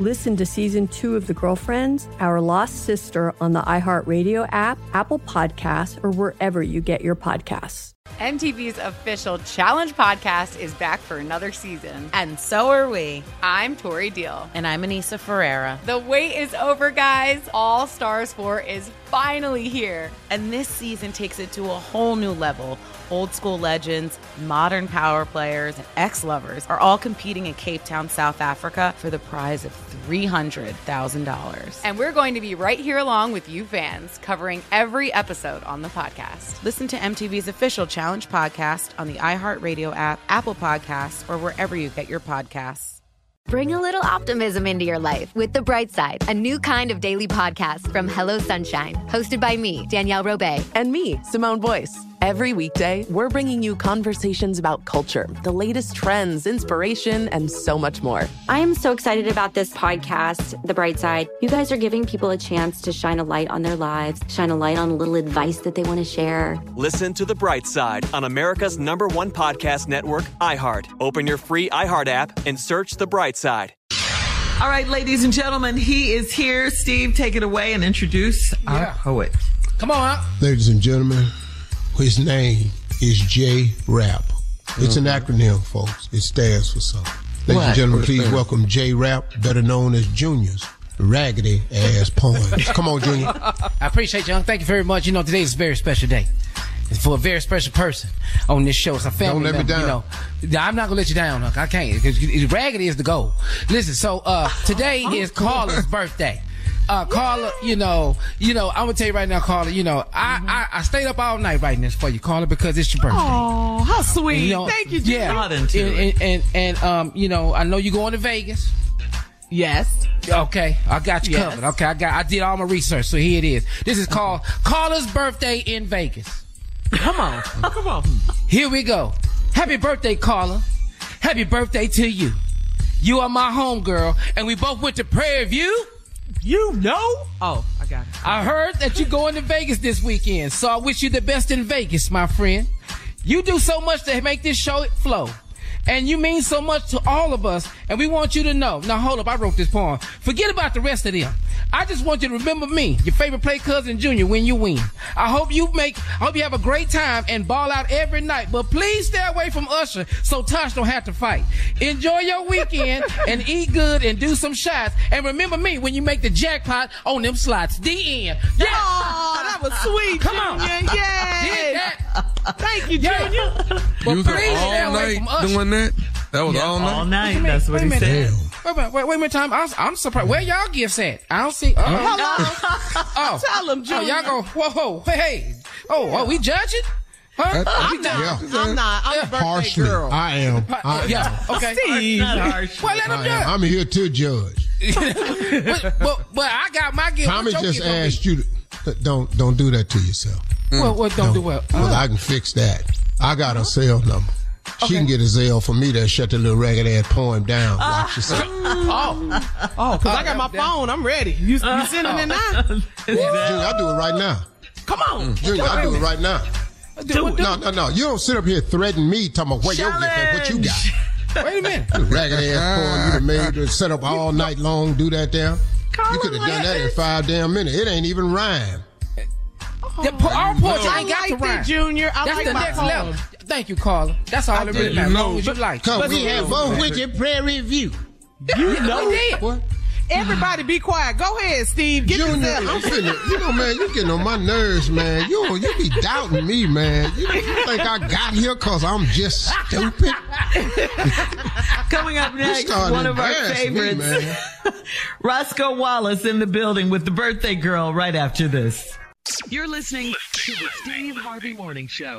Listen to season two of The Girlfriends, Our Lost Sister on the iHeartRadio app, Apple Podcasts, or wherever you get your podcasts. MTV's official Challenge podcast is back for another season. And so are we. I'm Tori Deal. And I'm Aneesa Ferreira. The wait is over, guys. All Stars 4 is finally here. And this season takes it to a whole new level. Old school legends, modern power players, and ex lovers are all competing in Cape Town, South Africa for the prize of $300,000. And we're going to be right here along with you fans, covering every episode on the podcast. Listen to MTV's official Challenge podcast on the iHeartRadio app, Apple Podcasts, or wherever you get your podcasts. Bring a little optimism into your life with The Bright Side, a new kind of daily podcast from Hello Sunshine, hosted by me, Danielle Robay, and me, Simone Boyce. Every weekday, we're bringing you conversations about culture, the latest trends, inspiration, and so much more. I am so excited about this podcast, The Bright Side. You guys are giving people a chance to shine a light on their lives, shine a light on a little advice that they want to share. Listen to The Bright Side on America's number one podcast network, iHeart. Open your free iHeart app and search The Bright Side. All right, ladies and gentlemen, he is here. Steve, take it away and introduce yeah. our poet. Come on. Ladies and gentlemen, his name is J Rap. It's mm-hmm. an acronym, folks. It stands for something. Ladies what? and gentlemen, please welcome J Rap, better known as Junior's raggedy ass poems. Come on, Junior. I appreciate you. Thank you very much. You know, today is a very special day. It's for a very special person on this show. It's a family Don't let member, me down. You know, I'm not gonna let you down. I can't because raggedy is the goal. Listen, so uh, today is Carla's birthday uh, Carla, you know, you know, I'm gonna tell you right now, Carla, you know, I, mm-hmm. I, I, stayed up all night writing this for you, Carla, because it's your birthday. Oh, how sweet! You know, Thank you, yeah. And, and, and, and, um, you know, I know you're going to Vegas. Yes. Okay, I got you yes. covered. Okay, I got, I did all my research, so here it is. This is called Carla's birthday in Vegas. Come on, come on. Here we go. Happy birthday, Carla. Happy birthday to you. You are my homegirl, and we both went to Prairie View. You know? Oh, I got it. I heard that you're going to Vegas this weekend, so I wish you the best in Vegas, my friend. You do so much to make this show flow. And you mean so much to all of us, and we want you to know. Now, hold up, I wrote this poem. Forget about the rest of them. I just want you to remember me, your favorite play cousin Junior, when you win. I hope you make, I hope you have a great time and ball out every night. But please stay away from Usher so Tosh don't have to fight. Enjoy your weekend and eat good and do some shots. And remember me when you make the jackpot on them slots. The end. Yeah. Oh, that was sweet. Come on. Yeah. Yeah! Thank you, Junior. Yeah. But you please stay away from Usher. Doing that? That was yeah, all night. All night. That's what he said. Wait a minute, wait, wait a minute, time. I'm, I'm surprised. Where y'all gifts at? I don't see. Uh, oh, tell them, Oh, y'all go. Whoa, whoa, hey, hey. Oh, oh, we judging? Huh? I'm, not, yeah. I'm not. I'm yeah. a birthday Partially, girl. I am. I yeah. Okay. Steve. Well, let him judge. I'm here to judge. but, but, but I got my gift. Tommy just asked you to don't don't do that to yourself. Mm. Well, what don't, don't do what? Well, uh, I can fix that. I got a cell number. She can get a Zelle for me to shut the little ragged ass poem down. Ah. Watch yourself. oh, oh, because I got my phone. I'm ready. You, you ah. sending it now? Junior, I do it right now. Come on. Mm. Junior, I'll do it right now. Do it. No, no, no. You don't sit up here threatening me talking about what your gift and what you got. Wait a minute. ragged ass poem you done made to set up all night long, do that there. You could have done that in five damn minutes. It ain't even rhyme. The, our poetry I ain't got like to rhyme. it, Junior. I That's like the next level. Thank you, Carla. That's all that really matters. As long as you like. Come But we on. have both with your Prairie View. You know we did. What? Everybody be quiet. Go ahead, Steve. Get Junior, yourself. I'm finna, you know, man, you getting on my nerves, man. You you be doubting me, man. You, you think I got here cause I'm just stupid? Coming up next, one of our favorites, Me, Roscoe Wallace in the building with the birthday girl right after this. You're listening to the Steve Harvey Morning Show.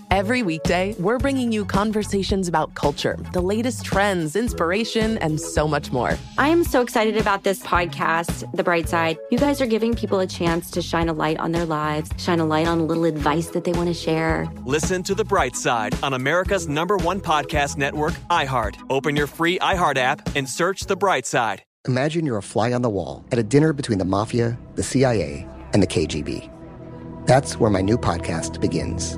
Every weekday, we're bringing you conversations about culture, the latest trends, inspiration, and so much more. I am so excited about this podcast, The Bright Side. You guys are giving people a chance to shine a light on their lives, shine a light on a little advice that they want to share. Listen to The Bright Side on America's number one podcast network, iHeart. Open your free iHeart app and search The Bright Side. Imagine you're a fly on the wall at a dinner between the mafia, the CIA, and the KGB. That's where my new podcast begins.